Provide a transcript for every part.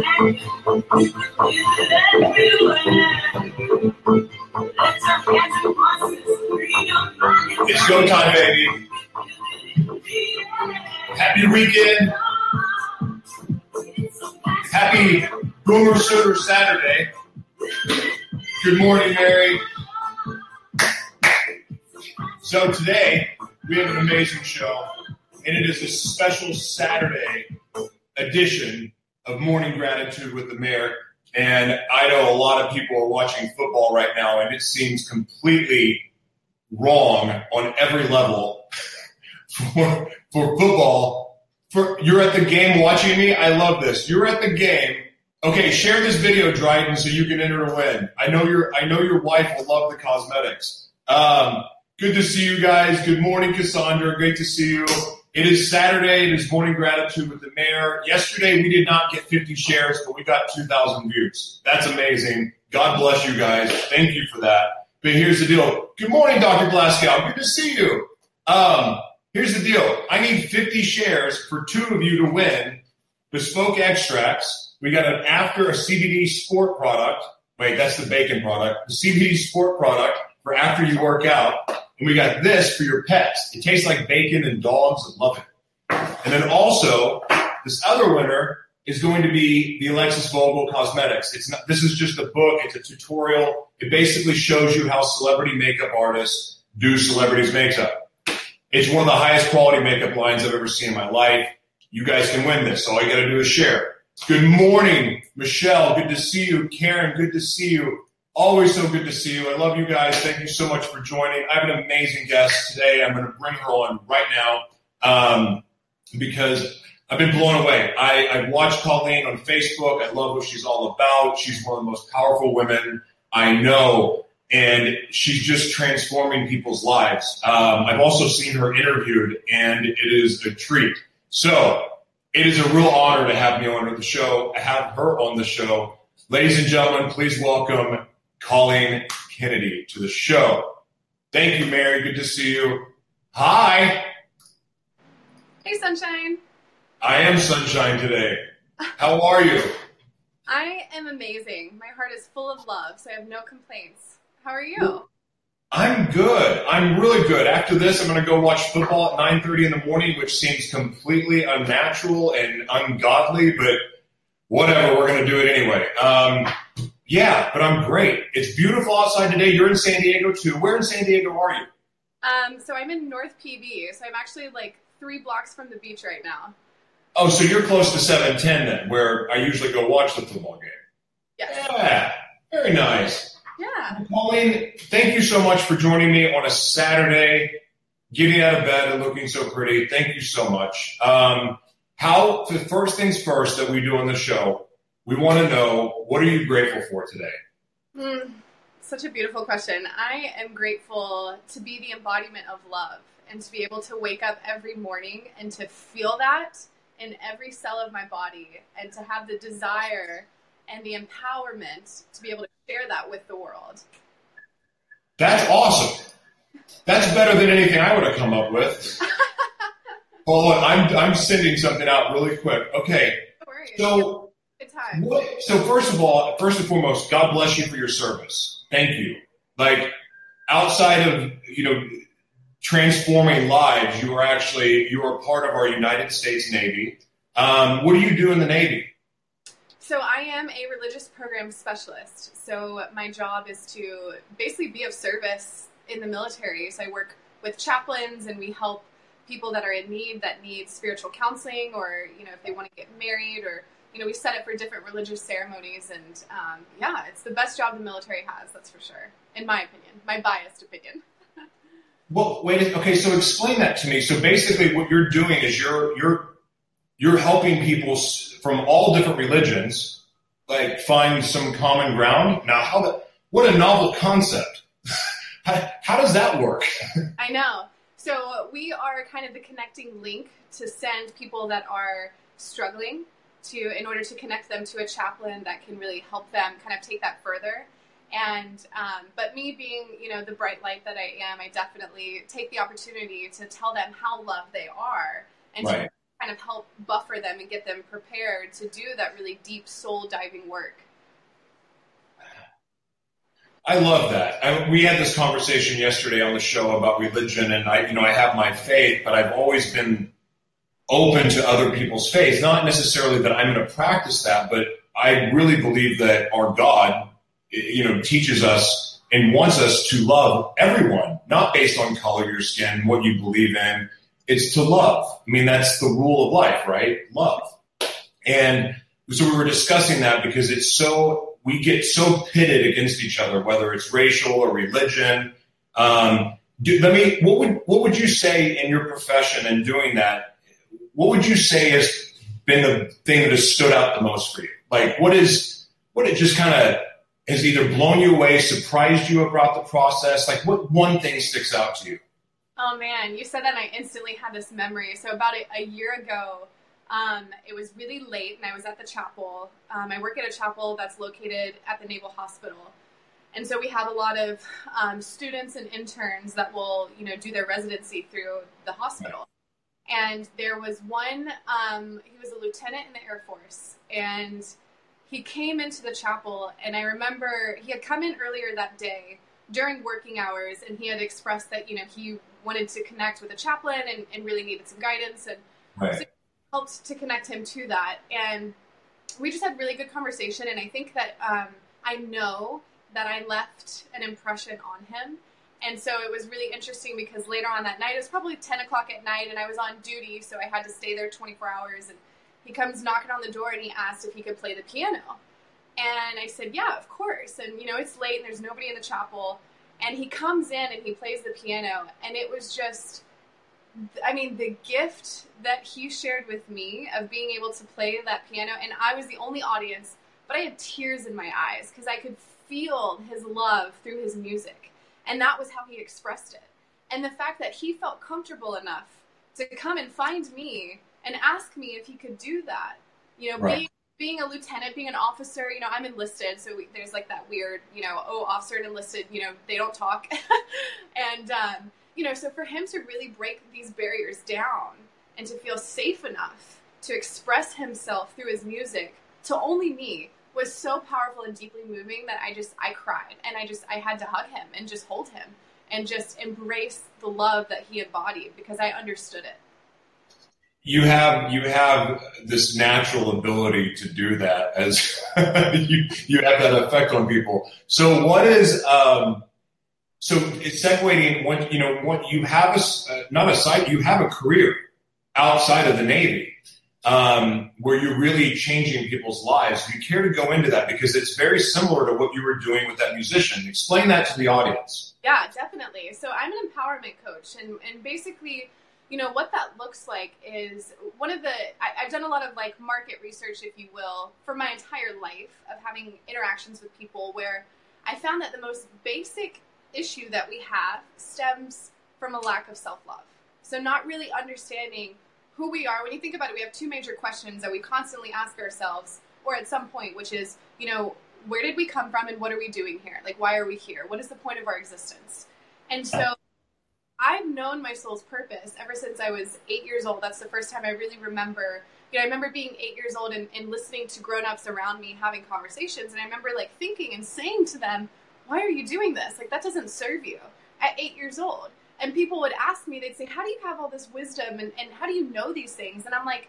It's go time, baby. Happy weekend. Happy Boomer Sooner Saturday. Good morning, Mary. So today we have an amazing show, and it is a special Saturday edition of Morning Gratitude with the Mayor. And I know a lot of people are watching football right now, and it seems completely wrong on every level for, for football. For you're at the game watching me. I love this. You're at the game. Okay, share this video, Dryden, so you can enter to win. I know your I know your wife will love the cosmetics. Um, good to see you guys. Good morning, Cassandra. Great to see you. It is Saturday. It is morning gratitude with the mayor. Yesterday we did not get 50 shares, but we got 2,000 views. That's amazing. God bless you guys. Thank you for that. But here's the deal. Good morning, Dr. Blaskow. Good to see you. Um, here's the deal. I need 50 shares for two of you to win bespoke extracts. We got an after a CBD sport product. Wait, that's the bacon product. The CBD sport product for after you work out. And we got this for your pets. It tastes like bacon and dogs and love it. And then also, this other winner is going to be the Alexis Vogel Cosmetics. It's not, this is just a book. It's a tutorial. It basically shows you how celebrity makeup artists do celebrities makeup. It's one of the highest quality makeup lines I've ever seen in my life. You guys can win this. All you got to do is share. Good morning, Michelle. Good to see you. Karen, good to see you. Always so good to see you. I love you guys. Thank you so much for joining. I have an amazing guest today. I'm going to bring her on right now um, because I've been blown away. I, I watched Colleen on Facebook. I love what she's all about. She's one of the most powerful women I know, and she's just transforming people's lives. Um, I've also seen her interviewed, and it is a treat. So it is a real honor to have me on the show, have her on the show. Ladies and gentlemen, please welcome Colleen Kennedy to the show. Thank you, Mary. Good to see you. Hi. Hey, Sunshine. I am Sunshine today. How are you? I am amazing. My heart is full of love, so I have no complaints. How are you? I'm good. I'm really good. After this, I'm going to go watch football at 9:30 in the morning, which seems completely unnatural and ungodly, but whatever. We're going to do it anyway. Um, yeah, but I'm great. It's beautiful outside today. You're in San Diego too. Where in San Diego are you? Um, so I'm in North PB. So I'm actually like three blocks from the beach right now. Oh, so you're close to 710 then, where I usually go watch the football game. Yes. Yeah, very nice. Yeah. Colleen, thank you so much for joining me on a Saturday, getting out of bed and looking so pretty. Thank you so much. Um, how, the first things first that we do on the show, we want to know what are you grateful for today? Mm, such a beautiful question. I am grateful to be the embodiment of love and to be able to wake up every morning and to feel that in every cell of my body and to have the desire and the empowerment to be able to share that with the world. That's awesome. That's better than anything I would have come up with. Hold on, I'm, I'm sending something out really quick. Okay. So, time. what, so first of all, first and foremost, God bless you for your service. Thank you. Like outside of, you know, transforming lives, you are actually, you are part of our United States Navy. Um, what do you do in the Navy? So I am a religious program specialist. So my job is to basically be of service in the military. So I work with chaplains and we help people that are in need that need spiritual counseling or, you know, if they want to get married or, you know, we set up for different religious ceremonies. And um, yeah, it's the best job the military has, that's for sure, in my opinion, my biased opinion. Well, wait. Okay, so explain that to me. So basically, what you're doing is you're you're you're helping people from all different religions like find some common ground. Now, how the what a novel concept. how, how does that work? I know. So we are kind of the connecting link to send people that are struggling to in order to connect them to a chaplain that can really help them kind of take that further and um, but me being you know the bright light that i am i definitely take the opportunity to tell them how loved they are and right. to kind of help buffer them and get them prepared to do that really deep soul diving work I love that. I, we had this conversation yesterday on the show about religion, and I, you know, I have my faith, but I've always been open to other people's faith. Not necessarily that I'm going to practice that, but I really believe that our God, you know, teaches us and wants us to love everyone, not based on color your skin, what you believe in. It's to love. I mean, that's the rule of life, right? Love. And so we were discussing that because it's so, we get so pitted against each other, whether it's racial or religion. Um, do, let me, what would, what would you say in your profession and doing that what would you say has been the thing that has stood out the most for you? Like, what is what it just kind of has either blown you away, surprised you about the process? Like, what one thing sticks out to you? Oh man, you said that, and I instantly had this memory. So about a, a year ago, um, it was really late, and I was at the chapel. Um, I work at a chapel that's located at the Naval Hospital, and so we have a lot of um, students and interns that will, you know, do their residency through the hospital and there was one um, he was a lieutenant in the air force and he came into the chapel and i remember he had come in earlier that day during working hours and he had expressed that you know he wanted to connect with a chaplain and, and really needed some guidance and right. so helped to connect him to that and we just had really good conversation and i think that um, i know that i left an impression on him and so it was really interesting because later on that night, it was probably 10 o'clock at night, and I was on duty, so I had to stay there 24 hours. And he comes knocking on the door and he asked if he could play the piano. And I said, Yeah, of course. And, you know, it's late and there's nobody in the chapel. And he comes in and he plays the piano. And it was just, I mean, the gift that he shared with me of being able to play that piano. And I was the only audience, but I had tears in my eyes because I could feel his love through his music and that was how he expressed it. And the fact that he felt comfortable enough to come and find me and ask me if he could do that, you know, right. being being a lieutenant, being an officer, you know, I'm enlisted, so we, there's like that weird, you know, oh, officer and enlisted, you know, they don't talk, and um, you know, so for him to really break these barriers down and to feel safe enough to express himself through his music to only me was so powerful and deeply moving that I just I cried and I just I had to hug him and just hold him and just embrace the love that he embodied because I understood it. You have you have this natural ability to do that as you you have that effect on people. So what is um, so it's segueing what you know what you have a uh, not a site you have a career outside of the Navy um, where you're really changing people's lives. Do you care to go into that? Because it's very similar to what you were doing with that musician. Explain that to the audience. Yeah, definitely. So I'm an empowerment coach, and, and basically, you know, what that looks like is one of the, I, I've done a lot of like market research, if you will, for my entire life of having interactions with people where I found that the most basic issue that we have stems from a lack of self love. So, not really understanding who we are. When you think about it, we have two major questions that we constantly ask ourselves, or at some point, which is, you know, where did we come from and what are we doing here? Like, why are we here? What is the point of our existence? And so I've known my soul's purpose ever since I was eight years old. That's the first time I really remember. You know, I remember being eight years old and, and listening to grown-ups around me having conversations, and I remember like thinking and saying to them, "Why are you doing this? Like that doesn't serve you." At eight years old, and people would ask me, they'd say, How do you have all this wisdom and, and how do you know these things? And I'm like,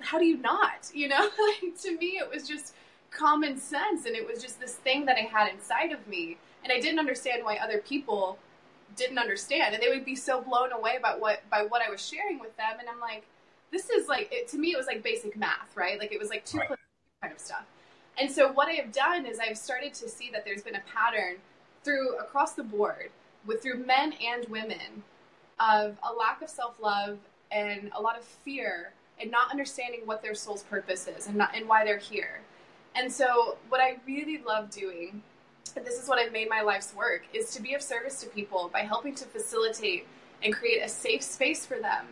How do you not? You know, like to me, it was just common sense and it was just this thing that I had inside of me. And I didn't understand why other people didn't understand. And they would be so blown away about what by what I was sharing with them. And I'm like, this is like it, to me it was like basic math, right? Like it was like two right. kind of stuff. And so what I have done is I've started to see that there's been a pattern through across the board with through men and women of a lack of self love and a lot of fear and not understanding what their soul's purpose is and, not, and why they're here. And so, what I really love doing, and this is what I've made my life's work, is to be of service to people by helping to facilitate and create a safe space for them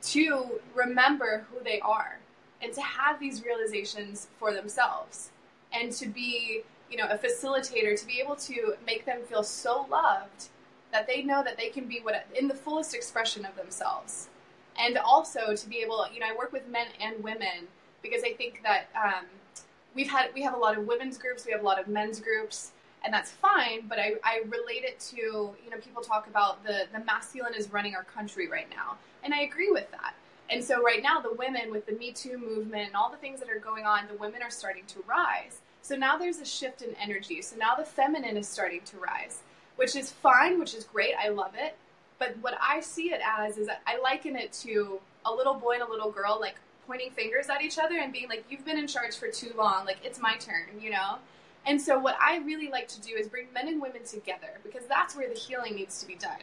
to remember who they are and to have these realizations for themselves and to be you know a facilitator to be able to make them feel so loved that they know that they can be what in the fullest expression of themselves. And also to be able you know i work with men and women because i think that um, we've had we have a lot of women's groups we have a lot of men's groups and that's fine but I, I relate it to you know people talk about the the masculine is running our country right now. And i agree with that. And so right now the women with the me too movement and all the things that are going on the women are starting to rise. So now there's a shift in energy. So now the feminine is starting to rise which is fine which is great i love it but what i see it as is i liken it to a little boy and a little girl like pointing fingers at each other and being like you've been in charge for too long like it's my turn you know and so, what I really like to do is bring men and women together because that's where the healing needs to be done,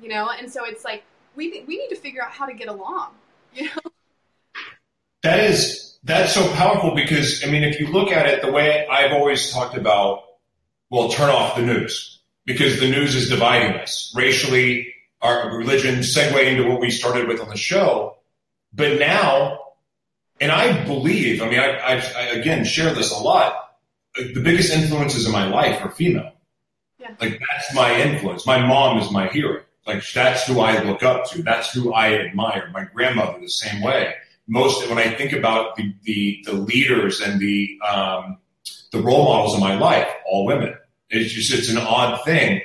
you know. And so, it's like we we need to figure out how to get along, you know. That is that's so powerful because I mean, if you look at it the way I've always talked about, well, turn off the news because the news is dividing us racially, our religion, segue into what we started with on the show. But now, and I believe, I mean, I, I, I again share this a lot the biggest influences in my life are female. Yeah. Like that's my influence. My mom is my hero. Like that's who I look up to. That's who I admire. My grandmother the same way. Most when I think about the the, the leaders and the um, the role models in my life, all women. It's just it's an odd thing,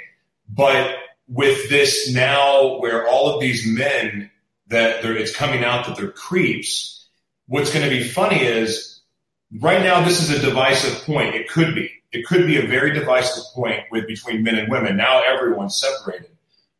but with this now, where all of these men that it's coming out that they're creeps. What's going to be funny is right now this is a divisive point. It could be. It could be a very divisive point with between men and women. Now everyone's separated.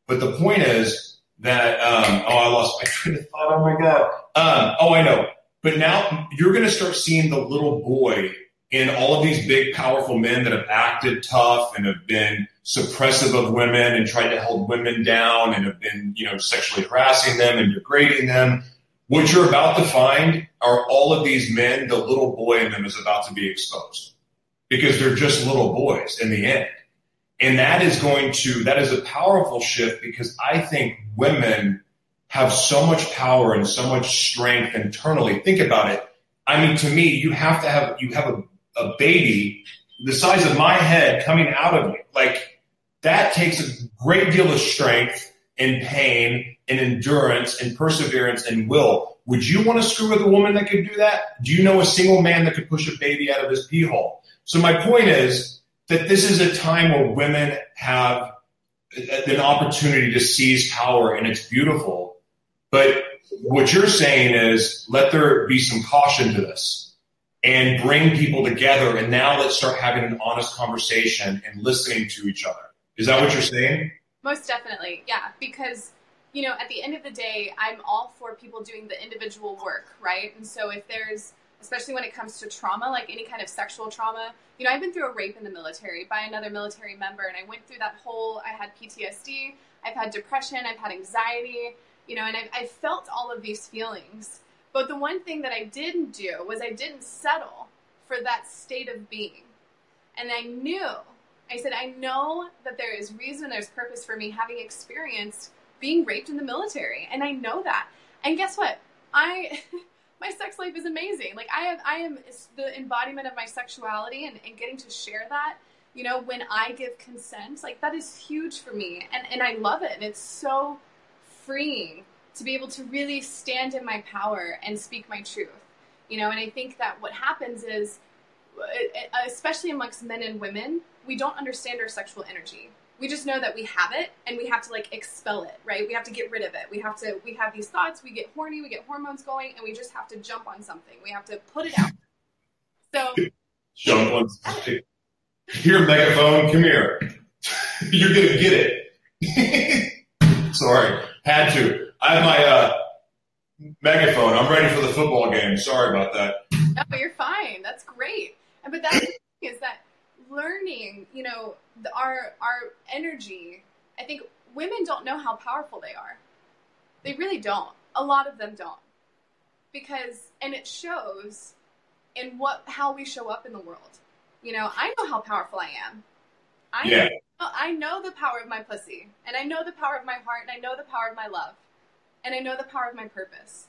But the point is that um, oh, I lost my train of thought. Oh my god. Um, oh, I know. But now you're going to start seeing the little boy in all of these big, powerful men that have acted tough and have been suppressive of women and tried to hold women down and have been, you know, sexually harassing them and degrading them what you're about to find are all of these men, the little boy in them is about to be exposed because they're just little boys in the end. And that is going to, that is a powerful shift because I think women have so much power and so much strength internally. Think about it. I mean, to me, you have to have, you have a, a baby the size of my head coming out of me. Like that takes a great deal of strength and pain and endurance and perseverance and will. Would you want to screw with a woman that could do that? Do you know a single man that could push a baby out of his pee hole? So my point is that this is a time where women have an opportunity to seize power and it's beautiful. But what you're saying is let there be some caution to this and bring people together. And now let's start having an honest conversation and listening to each other. Is that what you're saying? Most definitely. Yeah. Because you know, at the end of the day, I'm all for people doing the individual work, right? And so if there's, especially when it comes to trauma, like any kind of sexual trauma, you know, I've been through a rape in the military by another military member, and I went through that whole, I had PTSD, I've had depression, I've had anxiety, you know, and I've, I've felt all of these feelings. But the one thing that I didn't do was I didn't settle for that state of being. And I knew, I said, I know that there is reason, there's purpose for me having experienced being raped in the military, and I know that. And guess what? I my sex life is amazing. Like I have, I am the embodiment of my sexuality, and, and getting to share that. You know, when I give consent, like that is huge for me, and and I love it, and it's so freeing to be able to really stand in my power and speak my truth. You know, and I think that what happens is, uh, especially amongst men and women, we don't understand our sexual energy. We just know that we have it and we have to like expel it right? We have to get rid of it. We have to we have these thoughts we get horny we get hormones going and we just have to jump on something. We have to put it out. So jump on something. Here megaphone come here. You're gonna get it. Sorry had to i have my uh megaphone i'm ready for the football game sorry about that no but you're fine that's great And but that's the thing is that learning, you know, the, our our energy I think women don't know how powerful they are. They really don't. A lot of them don't. Because and it shows in what how we show up in the world. You know, I know how powerful I am. I yeah. know, I know the power of my pussy, and I know the power of my heart, and I know the power of my love, and I know the power of my purpose.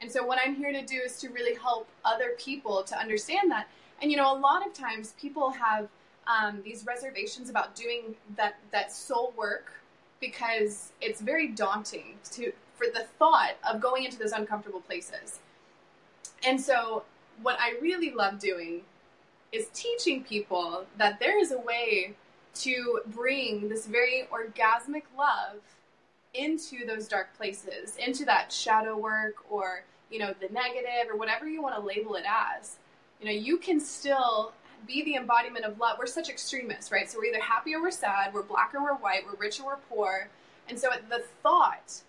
And so, what I'm here to do is to really help other people to understand that. And you know, a lot of times people have um, these reservations about doing that that soul work because it's very daunting to for the thought of going into those uncomfortable places. And so, what I really love doing is teaching people that there is a way to bring this very orgasmic love into those dark places, into that shadow work or, you know, the negative or whatever you want to label it as. You know, you can still be the embodiment of love. We're such extremists, right? So we're either happy or we're sad, we're black or we're white, we're rich or we're poor. And so the thought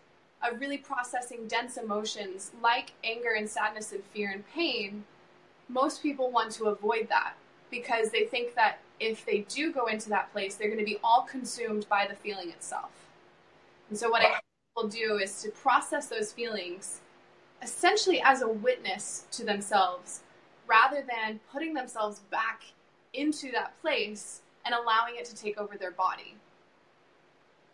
of really processing dense emotions like anger and sadness and fear and pain, most people want to avoid that because they think that if they do go into that place, they're going to be all consumed by the feeling itself. And so, what I will do is to process those feelings essentially as a witness to themselves rather than putting themselves back into that place and allowing it to take over their body.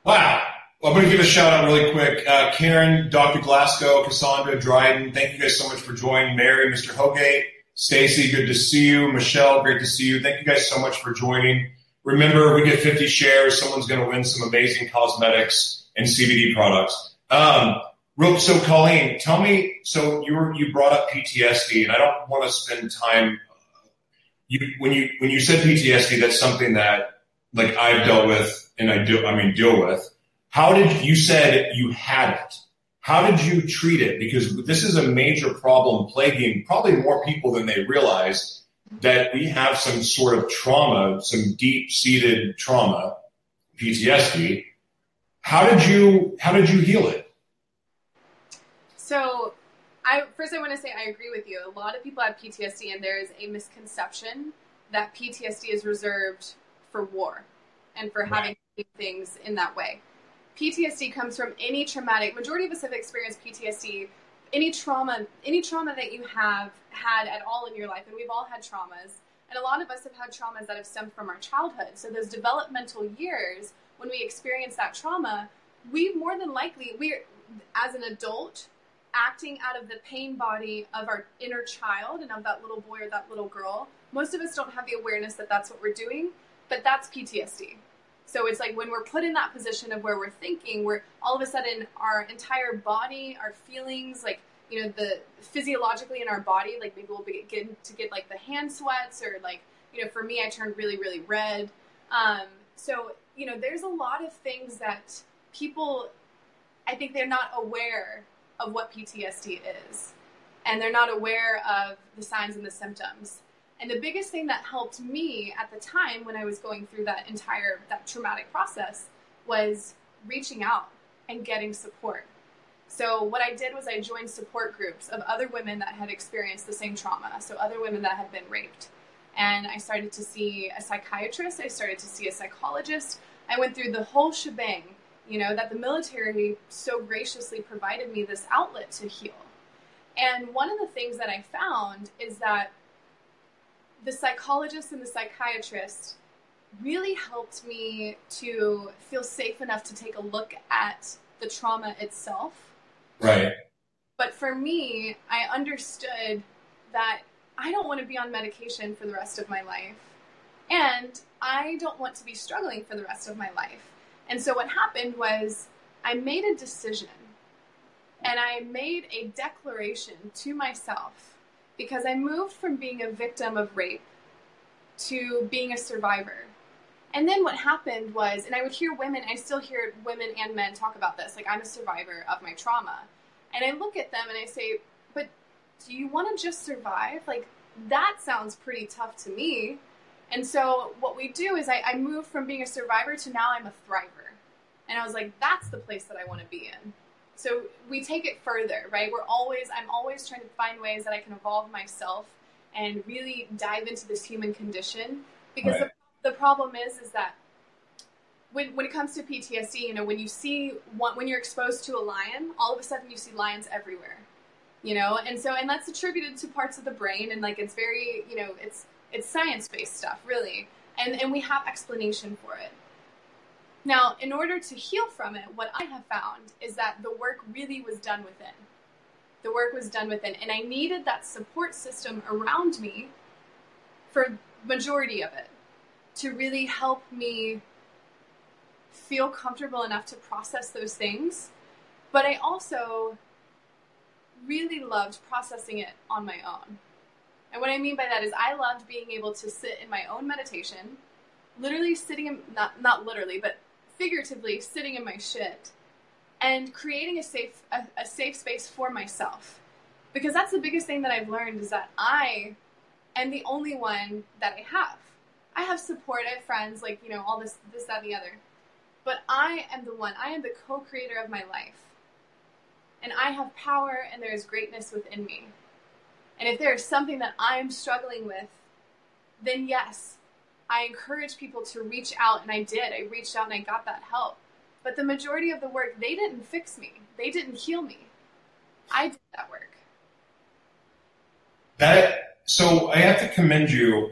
Wow. Well, I'm going to give a shout out really quick. Uh, Karen, Dr. Glasgow, Cassandra, Dryden, thank you guys so much for joining. Mary, Mr. Hogate, Stacy, good to see you. Michelle, great to see you. Thank you guys so much for joining. Remember, we get 50 shares. Someone's going to win some amazing cosmetics and CBD products. Um, real, so Colleen, tell me, so you were, you brought up PTSD and I don't want to spend time. You, when you, when you said PTSD, that's something that like I've dealt with and I do, I mean, deal with. How did you said you had it? How did you treat it? Because this is a major problem plaguing probably more people than they realize that we have some sort of trauma, some deep seated trauma, PTSD. How did you how did you heal it? So, I first I want to say I agree with you. A lot of people have PTSD, and there is a misconception that PTSD is reserved for war and for having right. things in that way. PTSD comes from any traumatic. Majority of us have experienced PTSD. Any trauma, any trauma that you have had at all in your life, and we've all had traumas. And a lot of us have had traumas that have stemmed from our childhood. So those developmental years, when we experience that trauma, we more than likely we're as an adult acting out of the pain body of our inner child and of that little boy or that little girl. Most of us don't have the awareness that that's what we're doing, but that's PTSD. So it's like when we're put in that position of where we're thinking, we're all of a sudden our entire body, our feelings, like you know, the physiologically in our body, like maybe we'll begin to get like the hand sweats or like you know, for me, I turned really really red. Um, so you know, there's a lot of things that people, I think they're not aware of what PTSD is, and they're not aware of the signs and the symptoms. And the biggest thing that helped me at the time when I was going through that entire that traumatic process was reaching out and getting support. So what I did was I joined support groups of other women that had experienced the same trauma, so other women that had been raped. And I started to see a psychiatrist, I started to see a psychologist. I went through the whole shebang, you know, that the military so graciously provided me this outlet to heal. And one of the things that I found is that the psychologist and the psychiatrist really helped me to feel safe enough to take a look at the trauma itself. Right. But for me, I understood that I don't want to be on medication for the rest of my life. And I don't want to be struggling for the rest of my life. And so what happened was I made a decision and I made a declaration to myself because I moved from being a victim of rape to being a survivor. And then what happened was, and I would hear women, I still hear women and men talk about this, like I'm a survivor of my trauma. And I look at them and I say, do you want to just survive? Like that sounds pretty tough to me. And so what we do is I, I moved from being a survivor to now I'm a thriver. And I was like, that's the place that I want to be in. So we take it further, right? We're always, I'm always trying to find ways that I can evolve myself and really dive into this human condition because right. the, the problem is, is that when, when it comes to PTSD, you know, when you see one, when you're exposed to a lion, all of a sudden you see lions everywhere, you know, and so and that's attributed to parts of the brain, and like it's very, you know, it's it's science based stuff, really, and and we have explanation for it. Now, in order to heal from it, what I have found is that the work really was done within. The work was done within, and I needed that support system around me for majority of it to really help me feel comfortable enough to process those things. But I also really loved processing it on my own. And what I mean by that is I loved being able to sit in my own meditation, literally sitting in not not literally, but figuratively sitting in my shit and creating a safe a, a safe space for myself. Because that's the biggest thing that I've learned is that I am the only one that I have. I have supportive friends, like, you know, all this, this, that, and the other. But I am the one, I am the co creator of my life. And I have power and there is greatness within me. And if there is something that I'm struggling with, then yes, I encourage people to reach out. And I did. I reached out and I got that help. But the majority of the work, they didn't fix me, they didn't heal me. I did that work. That so I have to commend you.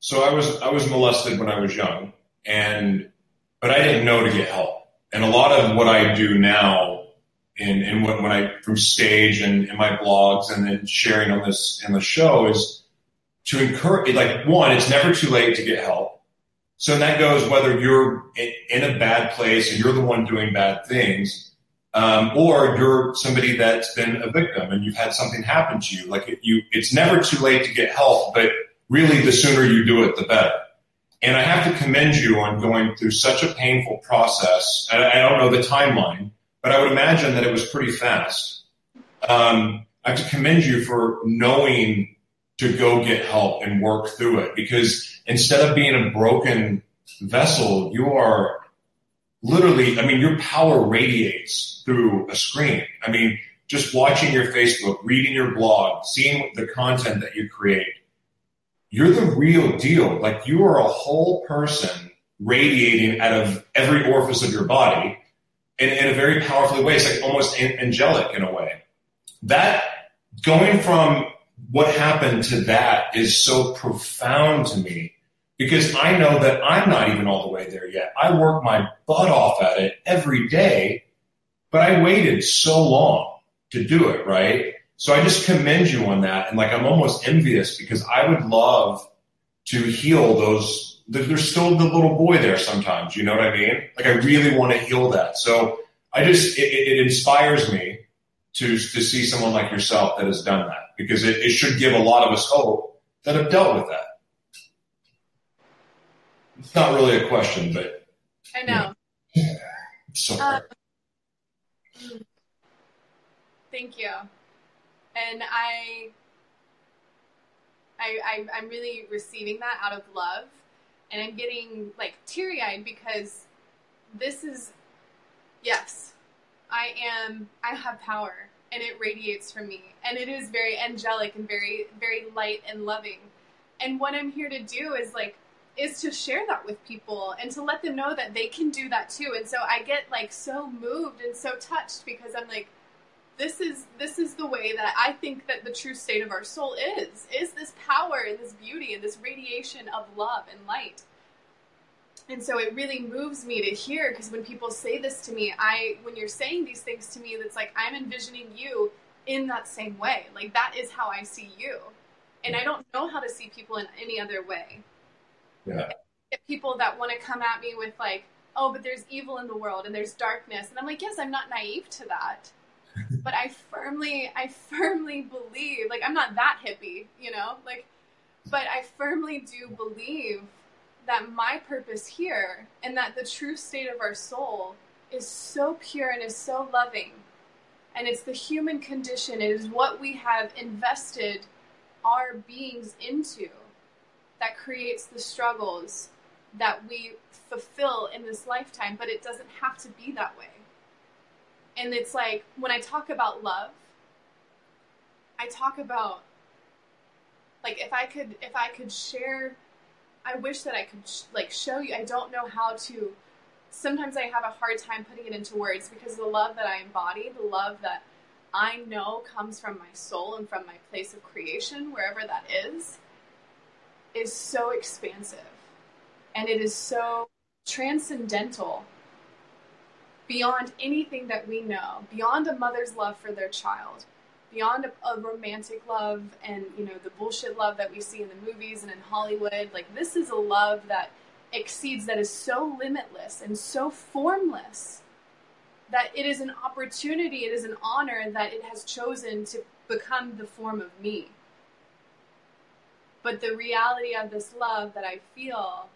So I was I was molested when I was young, and but I didn't know to get help. And a lot of what I do now, in when, when I from stage and in my blogs and then sharing on this in the show is to encourage. Like one, it's never too late to get help. So that goes whether you're in, in a bad place and you're the one doing bad things um, or you're somebody that's been a victim and you've had something happen to you. Like it, you, it's never too late to get help, but really the sooner you do it, the better. And I have to commend you on going through such a painful process. I, I don't know the timeline, but I would imagine that it was pretty fast. Um, I have to commend you for knowing to go get help and work through it because instead of being a broken vessel, you are literally, I mean, your power radiates through a screen. I mean, just watching your Facebook, reading your blog, seeing the content that you create, you're the real deal. Like you are a whole person radiating out of every orifice of your body in, in a very powerful way. It's like almost angelic in a way. That going from what happened to that is so profound to me because I know that I'm not even all the way there yet. I work my butt off at it every day, but I waited so long to do it, right? So I just commend you on that. And like, I'm almost envious because I would love to heal those. There's still the little boy there sometimes. You know what I mean? Like, I really want to heal that. So I just, it, it inspires me to, to see someone like yourself that has done that because it, it should give a lot of us hope that have dealt with that. It's not really a question, but I know. Yeah. So um, thank you, and I, I, I, am really receiving that out of love, and I'm getting like teary eyed because this is, yes, I am. I have power, and it radiates from me, and it is very angelic and very, very light and loving. And what I'm here to do is like is to share that with people and to let them know that they can do that too. And so I get like so moved and so touched because I'm like, this is this is the way that I think that the true state of our soul is is this power and this beauty and this radiation of love and light. And so it really moves me to hear because when people say this to me, I when you're saying these things to me, it's like I'm envisioning you in that same way. Like that is how I see you. And I don't know how to see people in any other way. Yeah. People that want to come at me with like, oh, but there's evil in the world and there's darkness, and I'm like, yes, I'm not naive to that, but I firmly, I firmly believe, like, I'm not that hippie, you know, like, but I firmly do believe that my purpose here and that the true state of our soul is so pure and is so loving. And it's the human condition, it is what we have invested our beings into that creates the struggles that we fulfill in this lifetime, but it doesn't have to be that way. And it's like when I talk about love, I talk about like if I could if I could share I wish that I could sh- like show you I don't know how to sometimes I have a hard time putting it into words because the love that I embody, the love that I know comes from my soul and from my place of creation, wherever that is, is so expansive. And it is so transcendental beyond anything that we know, beyond a mother's love for their child, beyond a, a, romantic love and you know the bullshit love that we see in the movies and in Hollywood. Like this is a love that exceeds that is so limitless and so formless that it is an opportunity, it is an honor that it has chosen to become the form of me. But the reality of this love that I feel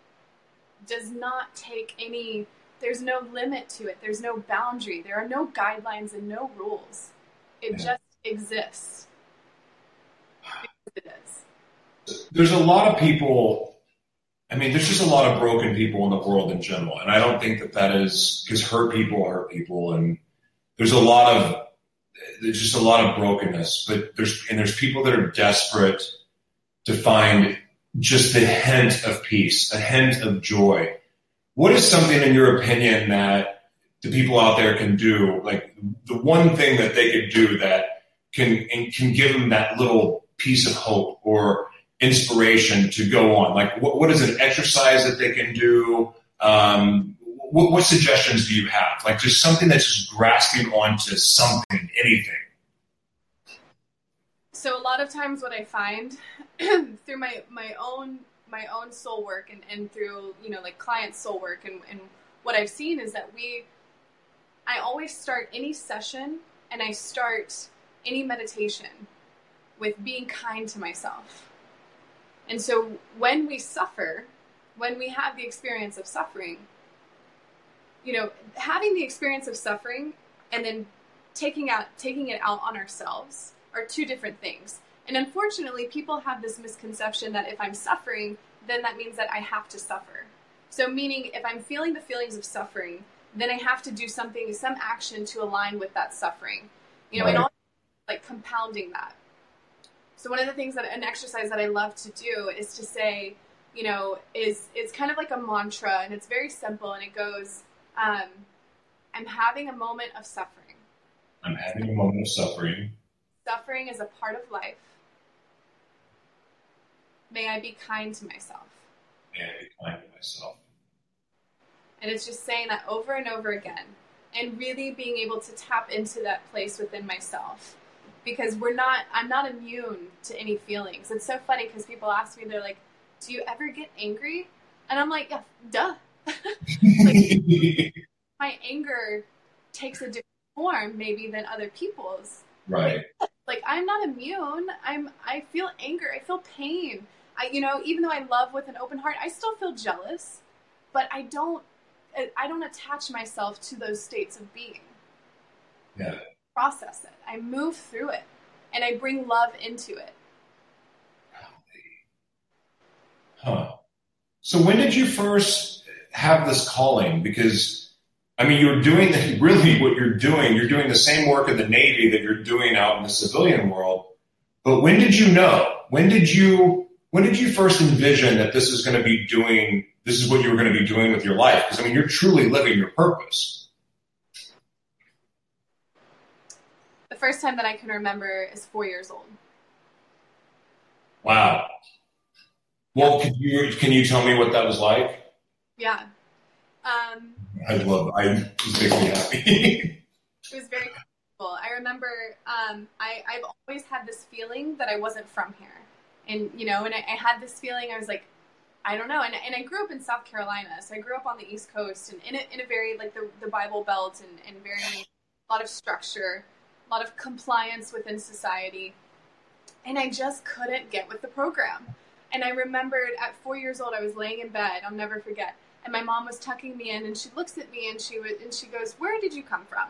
does not take any, there's no limit to it, there's no boundary, there are no guidelines and no rules. It yeah. just exists. It is. There's a lot of people I mean, there's just a lot of broken people in the world in general, and I don't think that that is because hurt people hurt people, and there's a lot of there's just a lot of brokenness. But there's and there's people that are desperate to find just the hint of peace, a hint of joy. What is something, in your opinion, that the people out there can do? Like the one thing that they could do that can can give them that little piece of hope or inspiration to go on? Like, what, what is an exercise that they can do? Um, what, what, suggestions do you have? Like, just something that's just grasping onto something, anything. So a lot of times, what I find through my my own my own soul work and, and through you know like client soul work and, and what I've seen is that we I always start any session and I start any meditation with being kind to myself and so when we suffer, when we have the experience of suffering, you know, having the experience of suffering and then taking out taking it out on ourselves are two different things. And unfortunately, people have this misconception that if I'm suffering, then that means that I have to suffer. So meaning if I'm feeling the feelings of suffering, then I have to do something, some action to align with that suffering. You know, right. and all like compounding that. So one of the things that an exercise that I love to do is to say, you know, is it's kind of like a mantra and it's very simple and it goes, um, I'm having a moment of suffering. I'm having a moment of suffering. Suffering is a part of life. May I be kind to myself. May I be kind to myself. And it's just saying that over and over again and really being able to tap into that place within myself. Because we're not i'm not immune to any feelings. It's so funny because people ask me they're like do you ever get angry? And i'm like yeah, duh. Like, my anger takes a different form maybe than other people's. Right. Like i'm not immune. I'm i feel anger. I feel pain i you know even though i love with an open heart i still feel jealous but i don't i don't attach myself to those states of being yeah process it. I move through it and I bring love into it. Huh. So when did you first have this calling? Because I mean, you're doing the, really what you're doing. You're doing the same work in the Navy that you're doing out in the civilian world. But when did you know? When did you when did you first envision that this is going to be doing? This is what you were going to be doing with your life? Because I mean, you're truly living your purpose. The first time that I can remember is four years old. Wow. Well, can you can you tell me what that was like? Yeah. Um, I love. I it makes me happy. it was very cool. I remember. Um, I I've always had this feeling that I wasn't from here, and you know, and I, I had this feeling. I was like, I don't know. And, and I grew up in South Carolina, so I grew up on the East Coast and in a, in a very like the, the Bible Belt and, and very a lot of structure a lot of compliance within society. And I just couldn't get with the program. And I remembered at four years old, I was laying in bed, I'll never forget. And my mom was tucking me in, and she looks at me and she would, and she goes, "Where did you come from?"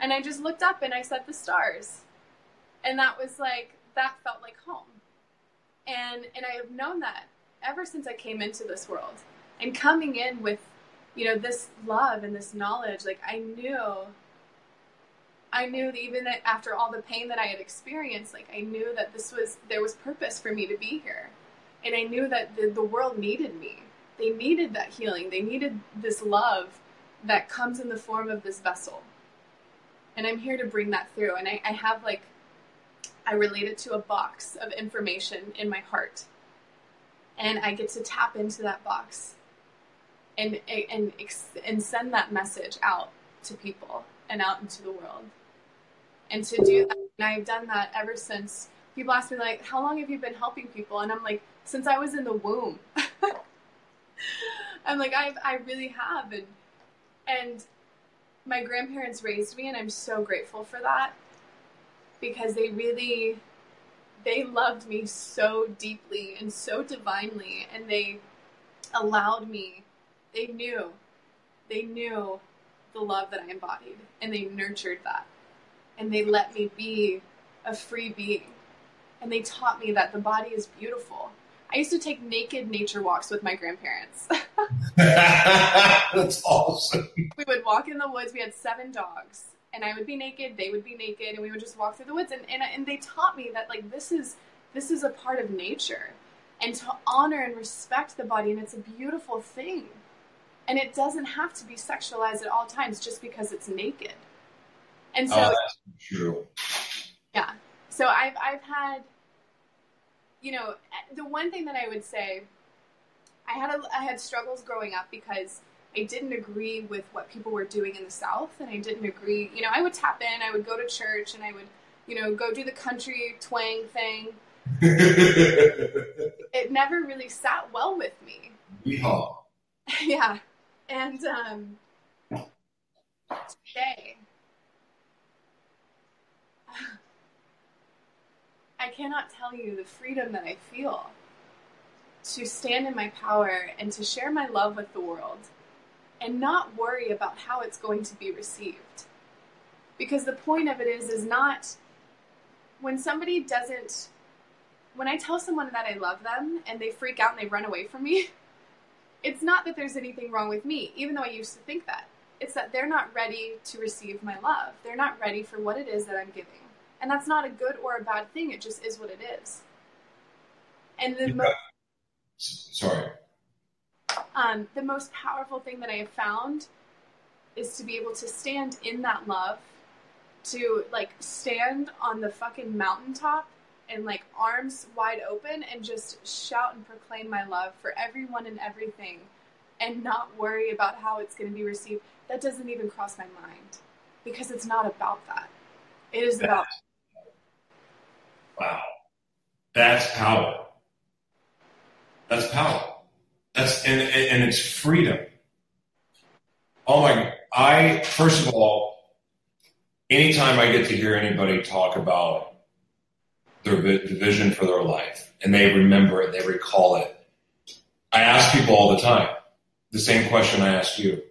And I just looked up and I said, "The stars." And that was like that felt like home. And and I have known that ever since I came into this world. And coming in with, you know, this love and this knowledge, like I knew I knew that even that after all the pain that I had experienced, like I knew that this was there was purpose for me to be here, and I knew that the, the world needed me. They needed that healing. They needed this love that comes in the form of this vessel. And I'm here to bring that through. And I, I have like, I relate it to a box of information in my heart. And I get to tap into that box and, and, and send that message out to people and out into the world. And to do that, and I've done that ever since people ask me like, "How long have you been helping people?" And I'm like, "Since I was in the womb." I'm like, I I really have, and and my grandparents raised me, and I'm so grateful for that because they really they loved me so deeply and so divinely, and they allowed me. They knew, they knew the love that I embodied, and they nurtured that, and they let me be a free being, and they taught me that the body is beautiful I used to take naked nature walks with my grandparents. That's awesome. We would walk in the woods. We had seven dogs, and I would be naked. They would be naked, and we would just walk through the woods. And and, and they taught me that like this is this is a part of nature, and to honor and respect the body, and it's a beautiful thing, and it doesn't have to be sexualized at all times just because it's naked. And so, oh, that's true. Yeah. So I've I've had you know, the one thing that I would say, I had a, I had struggles growing up because I didn't agree with what people were doing in the South, and I didn't agree. You know, I would tap in, I would go to church, and I would, you know, go do the country twang thing. it never really sat well with me. Yeah. yeah, and um, today I cannot tell you the freedom that I feel to stand in my power and to share my love with the world and not worry about how it's going to be received. Because the point of it is is not when somebody doesn't when I tell someone that I love them and they freak out and they run away from me, it's not that there's anything wrong with me, even though I used to think that. It's that they're not ready to receive my love. They're not ready for what it is that I'm giving. And that's not a good or a bad thing. It just is what it is. And the mo- sorry. Um, the most powerful thing that I have found is to be able to stand in that love, to like stand on the fucking mountaintop and like arms wide open and just shout and proclaim my love for everyone and everything and not worry about how it's going to be received. That doesn't even cross my mind because it's not about that. It is about Wow. That's power. That's power. That's and and it's freedom. Oh my! I first of all, anytime I get to hear anybody talk about their vision for their life and they remember it, they recall it. I ask people all the time the same question I asked you.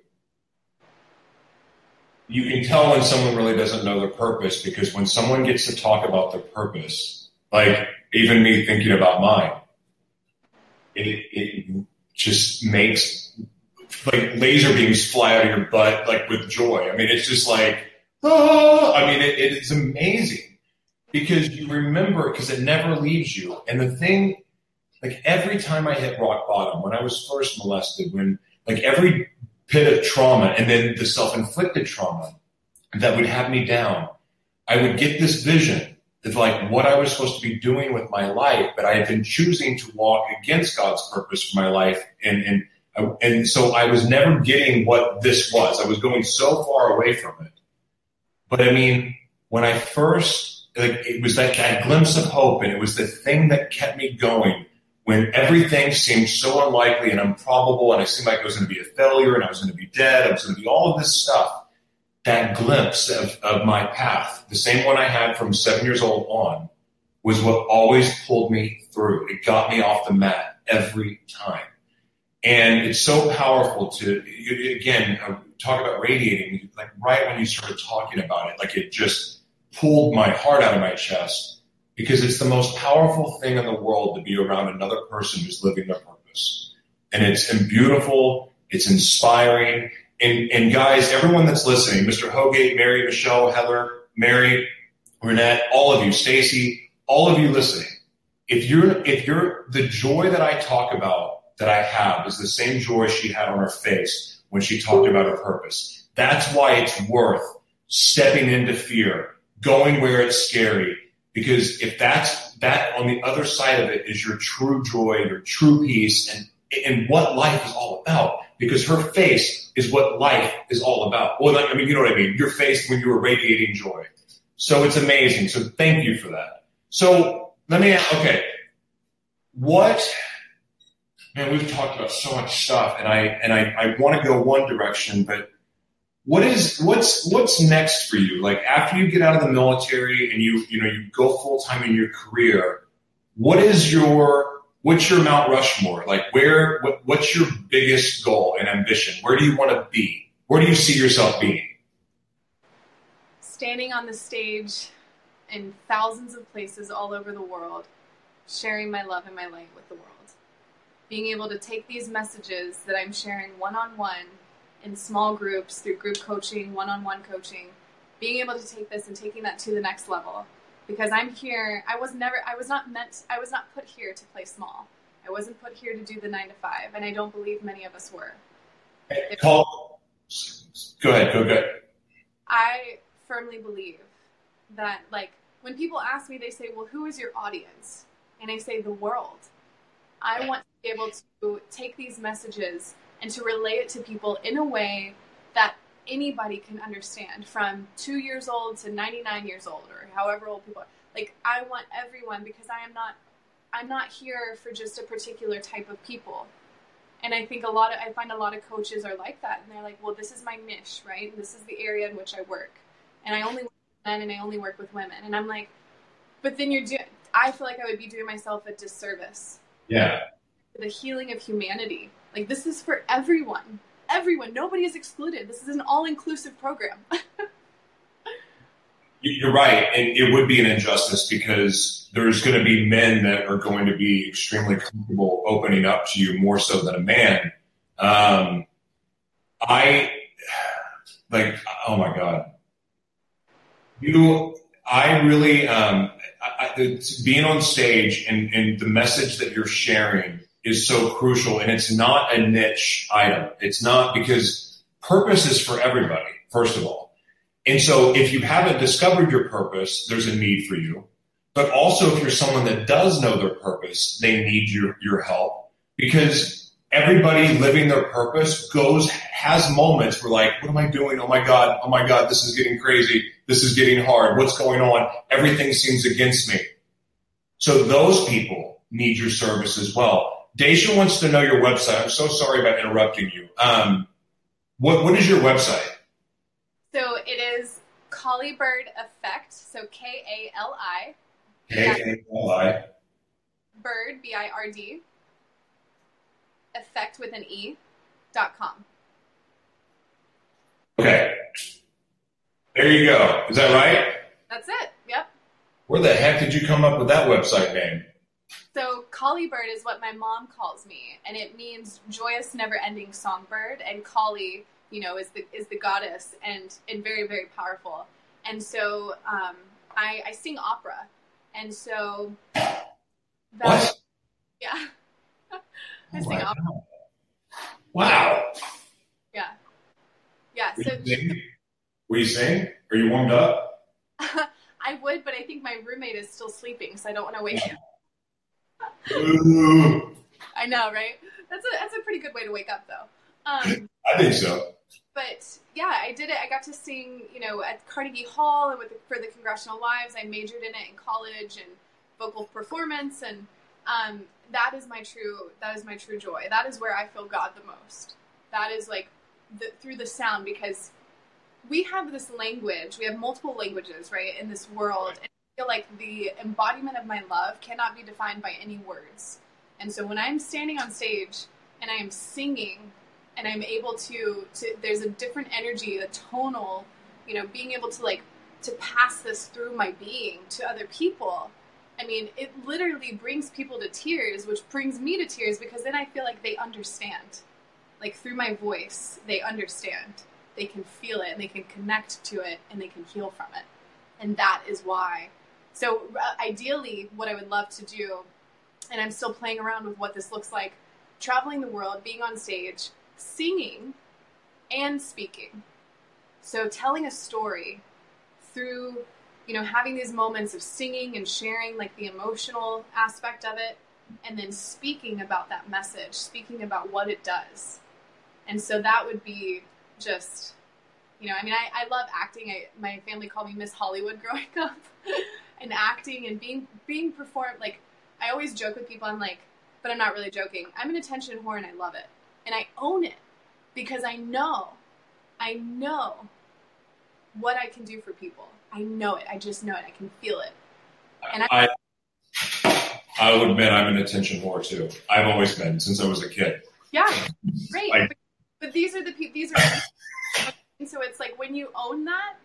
You can tell when someone really doesn't know their purpose because when someone gets to talk about their purpose, like even me thinking about mine, it, it just makes like laser beams fly out of your butt, like with joy. I mean, it's just like, oh, I mean, it, it is amazing because you remember because it never leaves you. And the thing, like every time I hit rock bottom, when I was first molested, when like every pit of trauma and then the self-inflicted trauma that would have me down, I would get this vision like what I was supposed to be doing with my life, but I had been choosing to walk against God's purpose for my life. And, and, and so I was never getting what this was. I was going so far away from it. But I mean, when I first, like, it was like that glimpse of hope and it was the thing that kept me going when everything seemed so unlikely and improbable and I seemed like I was going to be a failure and I was going to be dead. I was going to be all of this stuff that glimpse of, of my path, the same one I had from seven years old on, was what always pulled me through. It got me off the mat every time. And it's so powerful to, again, uh, talk about radiating, like right when you started talking about it, like it just pulled my heart out of my chest because it's the most powerful thing in the world to be around another person who's living their purpose. And it's beautiful, it's inspiring, and, and guys, everyone that's listening, Mr. Hogate, Mary, Michelle, Heather, Mary, Renette, all of you, Stacy, all of you listening, if you're if you're the joy that I talk about that I have is the same joy she had on her face when she talked about her purpose. That's why it's worth stepping into fear, going where it's scary. Because if that's that on the other side of it is your true joy, your true peace, and and what life is all about. Because her face is what life is all about. Well, I mean, you know what I mean. Your face when you were radiating joy. So it's amazing. So thank you for that. So let me. ask, Okay, what? Man, we've talked about so much stuff, and I and I, I want to go one direction, but what is what's what's next for you? Like after you get out of the military and you you know you go full time in your career, what is your what's your Mount Rushmore? Like where what, what's your biggest goal and ambition? Where do you want to be? Where do you see yourself being? Standing on the stage in thousands of places all over the world, sharing my love and my light with the world. Being able to take these messages that I'm sharing one on one in small groups through group coaching, one on one coaching, being able to take this and taking that to the next level. Because I'm here, I was never, I was not meant, I was not put here to play small. I wasn't put here to do the nine to five, and I don't believe many of us were. Hey, Call. Go ahead. Go ahead. I firmly believe that, like, when people ask me, they say, "Well, who is your audience?" And I say, "The world." I want to be able to take these messages and to relay it to people in a way that anybody can understand from two years old to 99 years old or however old people are. Like, I want everyone because I am not, I'm not here for just a particular type of people. And I think a lot of, I find a lot of coaches are like that. And they're like, well, this is my niche, right? This is the area in which I work. And I only work with men and I only work with women. And I'm like, but then you're doing, I feel like I would be doing myself a disservice. Yeah. The healing of humanity like this is for everyone. Everyone. Nobody is excluded. This is an all-inclusive program. You're right, and it would be an injustice because there's going to be men that are going to be extremely comfortable opening up to you more so than a man. Um, I like, oh my god, you. I really, um, I, I, being on stage and, and the message that you're sharing is so crucial and it's not a niche item. It's not because purpose is for everybody, first of all. And so if you haven't discovered your purpose, there's a need for you. But also if you're someone that does know their purpose, they need your, your help because everybody living their purpose goes, has moments where like, what am I doing? Oh my God. Oh my God. This is getting crazy. This is getting hard. What's going on? Everything seems against me. So those people need your service as well. Daisha wants to know your website. I'm so sorry about interrupting you. Um, what what is your website? So it is Kali Bird Effect. So K A L I. K A L I. Bird B I R D. Effect with an E. dot com. Okay. There you go. Is that right? That's it. Yep. Where the heck did you come up with that website name? So Kali Bird is what my mom calls me, and it means joyous, never-ending songbird. And Kali, you know, is the is the goddess, and and very very powerful. And so um, I, I sing opera, and so that, what? Yeah, I sing opera. Wow. Yeah, yeah. So you sing? Will you sing? Are you warmed up? I would, but I think my roommate is still sleeping, so I don't want to wake him. I know, right? That's a that's a pretty good way to wake up, though. Um, I think so. But yeah, I did it. I got to sing, you know, at Carnegie Hall and with the, for the Congressional Lives. I majored in it in college and vocal performance, and um, that is my true that is my true joy. That is where I feel God the most. That is like the, through the sound because we have this language. We have multiple languages, right, in this world. And feel like the embodiment of my love cannot be defined by any words. And so when I'm standing on stage and I am singing and I'm able to, to there's a different energy, a tonal, you know, being able to like to pass this through my being to other people. I mean, it literally brings people to tears, which brings me to tears because then I feel like they understand. Like through my voice, they understand. They can feel it and they can connect to it and they can heal from it. And that is why so uh, ideally, what I would love to do, and I'm still playing around with what this looks like, traveling the world, being on stage, singing, and speaking. So telling a story through, you know, having these moments of singing and sharing like the emotional aspect of it, and then speaking about that message, speaking about what it does. And so that would be just, you know, I mean, I, I love acting. I, my family called me Miss Hollywood growing up, and acting and being being performed. Like I always joke with people. I'm like, but I'm not really joking. I'm an attention whore, and I love it, and I own it because I know, I know what I can do for people. I know it. I just know it. I can feel it. And I, I, I will admit I'm an attention whore too. I've always been since I was a kid. Yeah, great. I, but, but, these are the people. These are. and so it's like when you own that,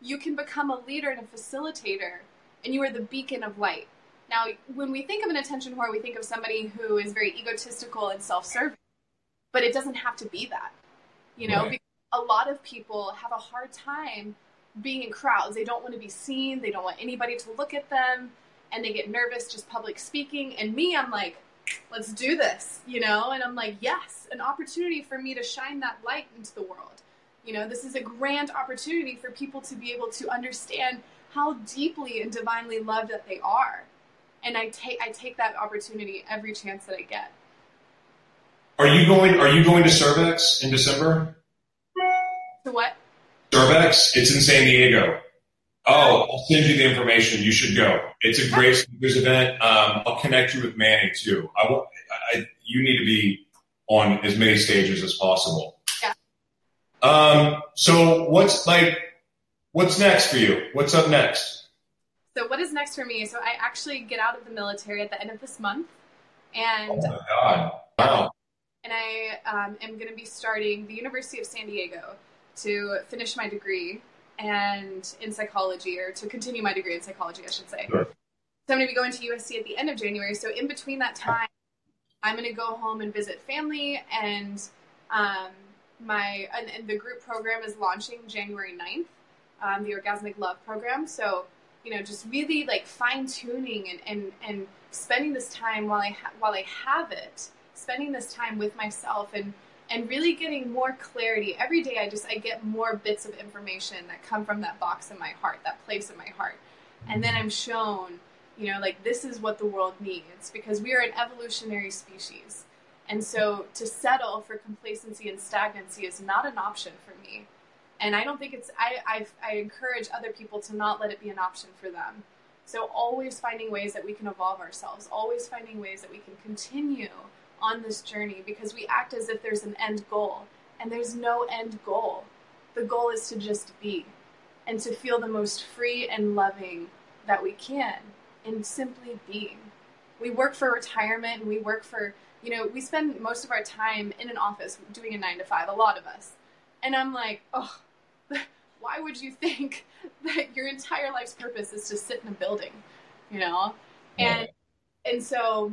you can become a leader and a facilitator, and you are the beacon of light. Now, when we think of an attention whore, we think of somebody who is very egotistical and self-serving, but it doesn't have to be that. You know, right. a lot of people have a hard time being in crowds. They don't want to be seen. They don't want anybody to look at them, and they get nervous just public speaking. And me, I'm like, let's do this, you know? And I'm like, yes, an opportunity for me to shine that light into the world. You know, this is a grand opportunity for people to be able to understand how deeply and divinely loved that they are. And I take I take that opportunity every chance that I get. Are you going are you going to Cervex in December? To what? Cervex, it's in San Diego. Oh, I'll send you the information. You should go. It's a great speakers event. Um, I'll connect you with Manny too. I, will, I, you need to be on as many stages as possible. Yeah. Um, so what's like, what's next for you? What's up next? So what is next for me? So I actually get out of the military at the end of this month, and oh my god, wow! And I um, am going to be starting the University of San Diego to finish my degree and in psychology, or to continue my degree in psychology, I should say. Sure. So I'm going to be going to USC at the end of January. So in between that time, I'm going to go home and visit family, and um, my and, and, the group program is launching January 9th, um, the Orgasmic Love program. So you know, just really like fine tuning and, and and spending this time while I ha- while I have it, spending this time with myself and and really getting more clarity. Every day i just i get more bits of information that come from that box in my heart that place in my heart. And then i'm shown you know like this is what the world needs because we are an evolutionary species. And so to settle for complacency and stagnancy is not an option for me and i don't think it's i i, I encourage other people to not let it be an option for them so always finding ways that we can evolve ourselves always finding ways that we can continue on this journey because we act as if there's an end goal, and there's no end goal. The goal is to just be and to feel the most free and loving that we can in simply being. We work for retirement and we work for, you know, we spend most of our time in an office doing a nine to five, a lot of us. And I'm like, oh, why would you think that your entire life's purpose is to sit in a building, you know? And and so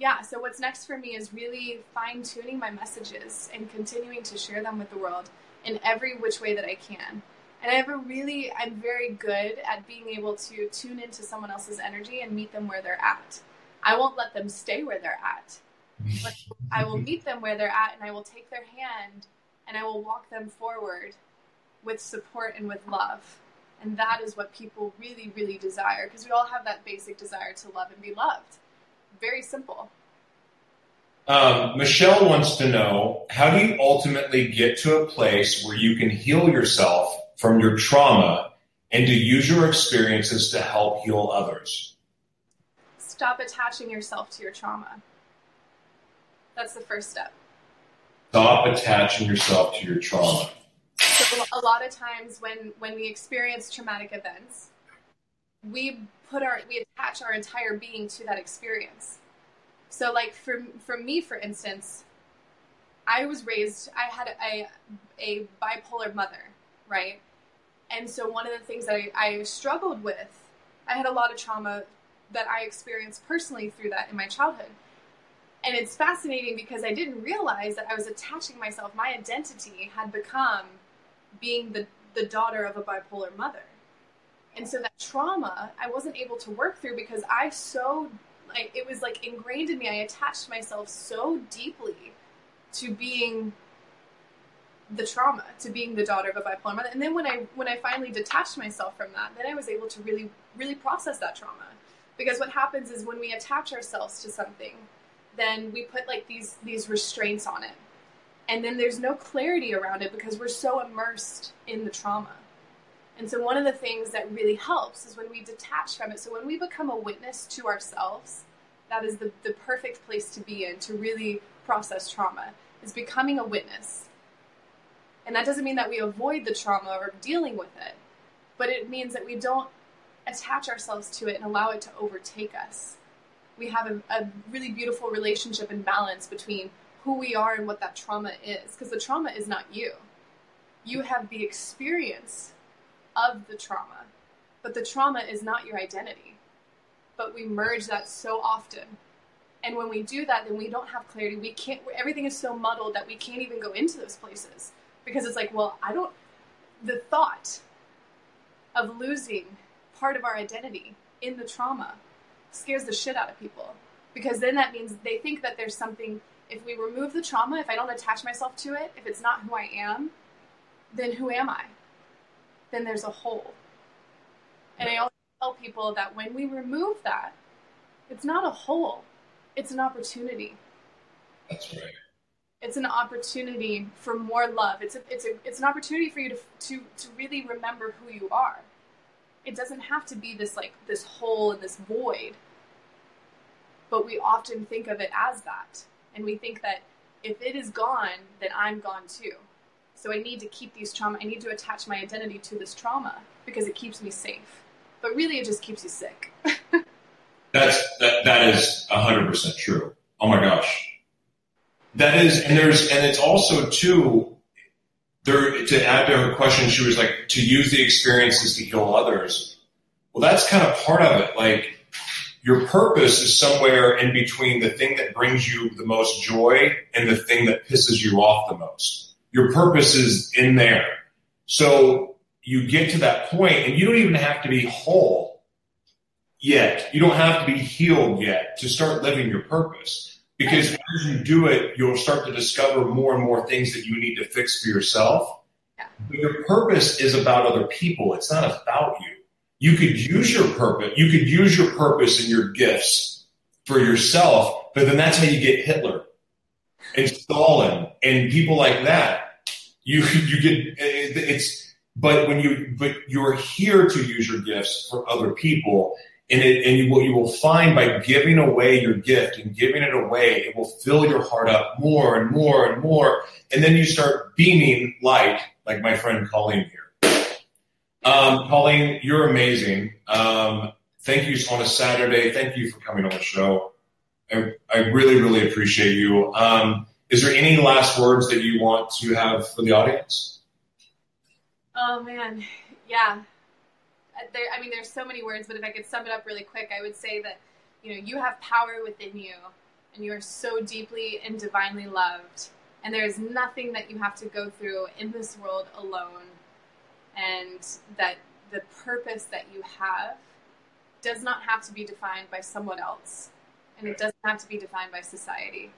yeah, so what's next for me is really fine tuning my messages and continuing to share them with the world in every which way that I can. And I have a really, I'm very good at being able to tune into someone else's energy and meet them where they're at. I won't let them stay where they're at, but I will meet them where they're at and I will take their hand and I will walk them forward with support and with love. And that is what people really, really desire because we all have that basic desire to love and be loved very simple. Um, Michelle wants to know how do you ultimately get to a place where you can heal yourself from your trauma and to use your experiences to help heal others? Stop attaching yourself to your trauma. That's the first step. Stop attaching yourself to your trauma. So a lot of times when when we experience traumatic events, we put our we attach our entire being to that experience. So like for for me for instance, I was raised I had a a bipolar mother, right? And so one of the things that I, I struggled with, I had a lot of trauma that I experienced personally through that in my childhood. And it's fascinating because I didn't realize that I was attaching myself, my identity had become being the, the daughter of a bipolar mother. And so that trauma I wasn't able to work through because I so like it was like ingrained in me. I attached myself so deeply to being the trauma to being the daughter of a bipolar mother and then when i when i finally detached myself from that then i was able to really really process that trauma because what happens is when we attach ourselves to something then we put like these these restraints on it. And then there's no clarity around it because we're so immersed in the trauma. And so one of the things that really helps is when we detach from it. So when we become a witness to ourselves that is the, the perfect place to be in to really process trauma is becoming a witness. And that doesn't mean that we avoid the trauma or dealing with it, but it means that we don't attach ourselves to it and allow it to overtake us. We have a, a really beautiful relationship and balance between who we are and what that trauma is, because the trauma is not you. You have the experience of the trauma, but the trauma is not your identity. But we merge that so often. And when we do that, then we don't have clarity. We can't, everything is so muddled that we can't even go into those places because it's like, well, I don't. The thought of losing part of our identity in the trauma scares the shit out of people because then that means they think that there's something. If we remove the trauma, if I don't attach myself to it, if it's not who I am, then who am I? Then there's a hole. And I also tell people that when we remove that, it's not a hole, it's an opportunity. That's right it's an opportunity for more love. It's a, it's a, it's an opportunity for you to, to, to really remember who you are. It doesn't have to be this like this hole and this void, but we often think of it as that, and we think that if it is gone, then I'm gone too. So I need to keep these trauma. I need to attach my identity to this trauma because it keeps me safe. But really, it just keeps you sick. That's that. That is hundred percent true. Oh my gosh, that is, and there's, and it's also too, there, to add to her question, she was like, to use the experiences to heal others. Well, that's kind of part of it. Like, your purpose is somewhere in between the thing that brings you the most joy and the thing that pisses you off the most. Your purpose is in there. So you get to that point and you don't even have to be whole yet. You don't have to be healed yet to start living your purpose. Because as you do it, you'll start to discover more and more things that you need to fix for yourself. Yeah. But your purpose is about other people. It's not about you. You could use your purpose. You could use your purpose and your gifts for yourself, but then that's how you get Hitler and Stalin and people like that. You you get it's but when you but you're here to use your gifts for other people and, it, and what you will find by giving away your gift and giving it away, it will fill your heart up more and more and more. And then you start beaming light, like my friend Colleen here. Um, Colleen, you're amazing. Um, thank you on a Saturday. Thank you for coming on the show. I, I really, really appreciate you. Um, is there any last words that you want to have for the audience? Oh man, yeah there, I mean, there's so many words, but if I could sum it up really quick, I would say that, you know, you have power within you and you are so deeply and divinely loved. And there is nothing that you have to go through in this world alone. And that the purpose that you have does not have to be defined by someone else. And it doesn't have to be defined by society.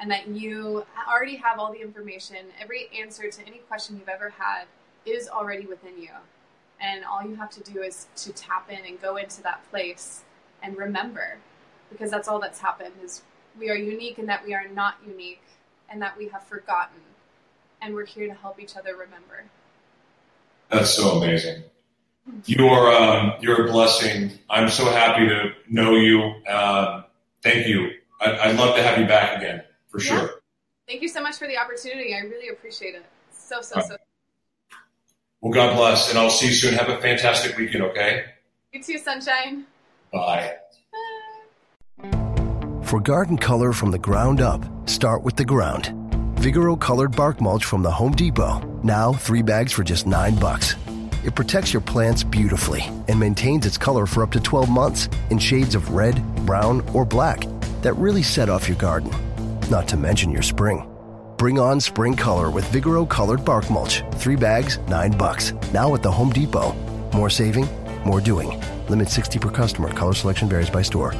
And that you already have all the information, every answer to any question you've ever had is already within you. And all you have to do is to tap in and go into that place and remember, because that's all that's happened is we are unique and that we are not unique and that we have forgotten. And we're here to help each other remember. That's so amazing. You are um, you're a blessing. I'm so happy to know you. Um, thank you. I, would love to have you back again for yeah. sure. Thank you so much for the opportunity. I really appreciate it. So so so. Well, God bless, and I'll see you soon. Have a fantastic weekend, okay? You too, sunshine. Bye. For garden color from the ground up, start with the ground. Vigoro colored bark mulch from the Home Depot. Now, three bags for just nine bucks. It protects your plants beautifully and maintains its color for up to 12 months in shades of red, brown, or black that really set off your garden. Not to mention your spring. Bring on spring color with Vigoro colored bark mulch. Three bags, nine bucks. Now at the Home Depot. More saving, more doing. Limit 60 per customer. Color selection varies by store.